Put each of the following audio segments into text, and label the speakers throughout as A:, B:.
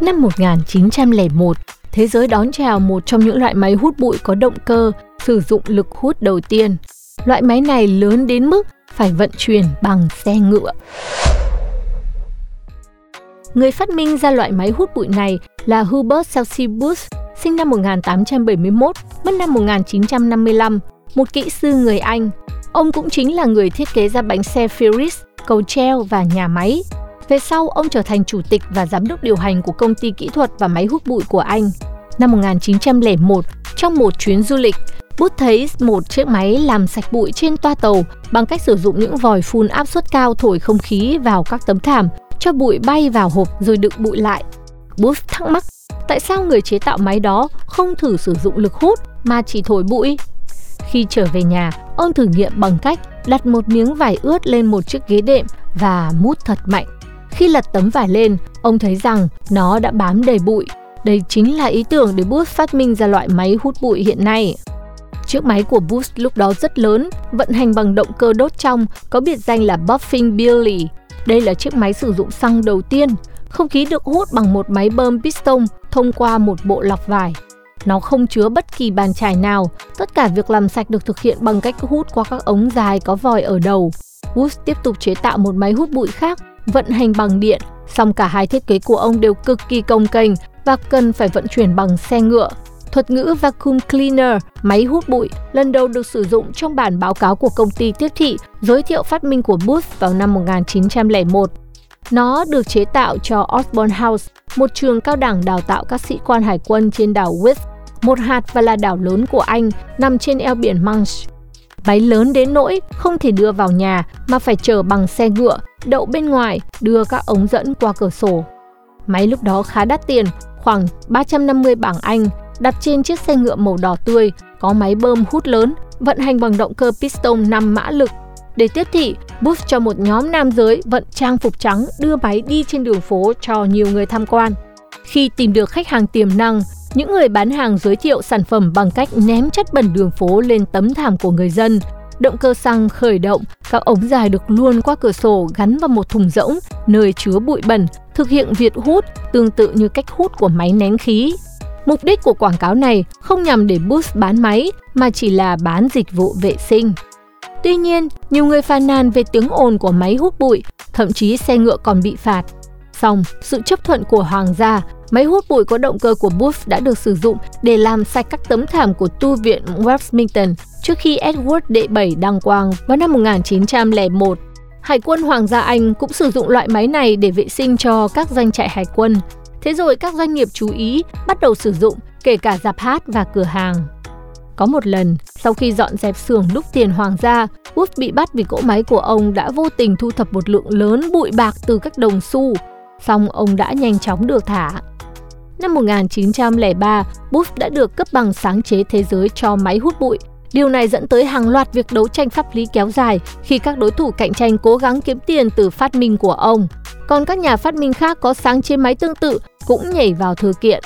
A: Năm 1901, thế giới đón chào một trong những loại máy hút bụi có động cơ sử dụng lực hút đầu tiên. Loại máy này lớn đến mức phải vận chuyển bằng xe ngựa. Người phát minh ra loại máy hút bụi này là Hubert Celsius, sinh năm 1871, mất năm 1955, một kỹ sư người Anh. Ông cũng chính là người thiết kế ra bánh xe Ferris, cầu treo và nhà máy. Về sau, ông trở thành chủ tịch và giám đốc điều hành của công ty kỹ thuật và máy hút bụi của Anh. Năm 1901, trong một chuyến du lịch, Bút thấy một chiếc máy làm sạch bụi trên toa tàu bằng cách sử dụng những vòi phun áp suất cao thổi không khí vào các tấm thảm, cho bụi bay vào hộp rồi đựng bụi lại. Bút thắc mắc tại sao người chế tạo máy đó không thử sử dụng lực hút mà chỉ thổi bụi. Khi trở về nhà, ông thử nghiệm bằng cách đặt một miếng vải ướt lên một chiếc ghế đệm và mút thật mạnh. Khi lật tấm vải lên, ông thấy rằng nó đã bám đầy bụi. Đây chính là ý tưởng để Booth phát minh ra loại máy hút bụi hiện nay. Chiếc máy của Booth lúc đó rất lớn, vận hành bằng động cơ đốt trong, có biệt danh là Buffing Billy. Đây là chiếc máy sử dụng xăng đầu tiên. Không khí được hút bằng một máy bơm piston thông qua một bộ lọc vải. Nó không chứa bất kỳ bàn chải nào, tất cả việc làm sạch được thực hiện bằng cách hút qua các ống dài có vòi ở đầu. Boost tiếp tục chế tạo một máy hút bụi khác, vận hành bằng điện, song cả hai thiết kế của ông đều cực kỳ công kênh và cần phải vận chuyển bằng xe ngựa. Thuật ngữ vacuum cleaner, máy hút bụi, lần đầu được sử dụng trong bản báo cáo của công ty tiếp thị giới thiệu phát minh của Booth vào năm 1901. Nó được chế tạo cho Osborne House, một trường cao đẳng đào tạo các sĩ quan hải quân trên đảo Wight, một hạt và là đảo lớn của Anh nằm trên eo biển Manche. Máy lớn đến nỗi không thể đưa vào nhà mà phải chở bằng xe ngựa, đậu bên ngoài, đưa các ống dẫn qua cửa sổ. Máy lúc đó khá đắt tiền, khoảng 350 bảng Anh, đặt trên chiếc xe ngựa màu đỏ tươi, có máy bơm hút lớn, vận hành bằng động cơ piston 5 mã lực. Để tiếp thị, Bush cho một nhóm nam giới vận trang phục trắng đưa máy đi trên đường phố cho nhiều người tham quan. Khi tìm được khách hàng tiềm năng, những người bán hàng giới thiệu sản phẩm bằng cách ném chất bẩn đường phố lên tấm thảm của người dân. Động cơ xăng khởi động, các ống dài được luồn qua cửa sổ gắn vào một thùng rỗng nơi chứa bụi bẩn, thực hiện việc hút tương tự như cách hút của máy nén khí. Mục đích của quảng cáo này không nhằm để Boost bán máy mà chỉ là bán dịch vụ vệ sinh. Tuy nhiên, nhiều người phàn nàn về tiếng ồn của máy hút bụi, thậm chí xe ngựa còn bị phạt. Xong, sự chấp thuận của hoàng gia, máy hút bụi có động cơ của Booth đã được sử dụng để làm sạch các tấm thảm của tu viện Westminster trước khi Edward đệ 7 đăng quang vào năm 1901. Hải quân Hoàng gia Anh cũng sử dụng loại máy này để vệ sinh cho các doanh trại hải quân. Thế rồi các doanh nghiệp chú ý bắt đầu sử dụng, kể cả dạp hát và cửa hàng. Có một lần, sau khi dọn dẹp xưởng đúc tiền hoàng gia, Wood bị bắt vì cỗ máy của ông đã vô tình thu thập một lượng lớn bụi bạc từ các đồng xu song ông đã nhanh chóng được thả. Năm 1903, Booth đã được cấp bằng sáng chế thế giới cho máy hút bụi. Điều này dẫn tới hàng loạt việc đấu tranh pháp lý kéo dài khi các đối thủ cạnh tranh cố gắng kiếm tiền từ phát minh của ông. Còn các nhà phát minh khác có sáng chế máy tương tự cũng nhảy vào thư kiện.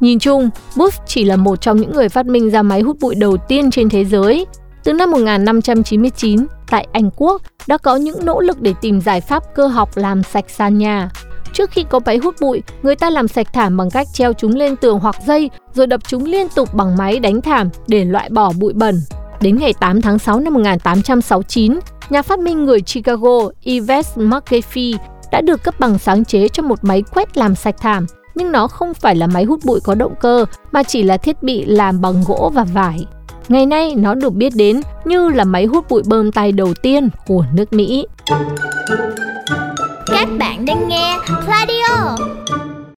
A: Nhìn chung, Booth chỉ là một trong những người phát minh ra máy hút bụi đầu tiên trên thế giới. Từ năm 1599, tại Anh Quốc đã có những nỗ lực để tìm giải pháp cơ học làm sạch sàn nhà. Trước khi có máy hút bụi, người ta làm sạch thảm bằng cách treo chúng lên tường hoặc dây rồi đập chúng liên tục bằng máy đánh thảm để loại bỏ bụi bẩn. Đến ngày 8 tháng 6 năm 1869, nhà phát minh người Chicago Yves McAfee đã được cấp bằng sáng chế cho một máy quét làm sạch thảm, nhưng nó không phải là máy hút bụi có động cơ mà chỉ là thiết bị làm bằng gỗ và vải. Ngày nay nó được biết đến như là máy hút bụi bơm tay đầu tiên của nước Mỹ.
B: Các bạn đang nghe Radio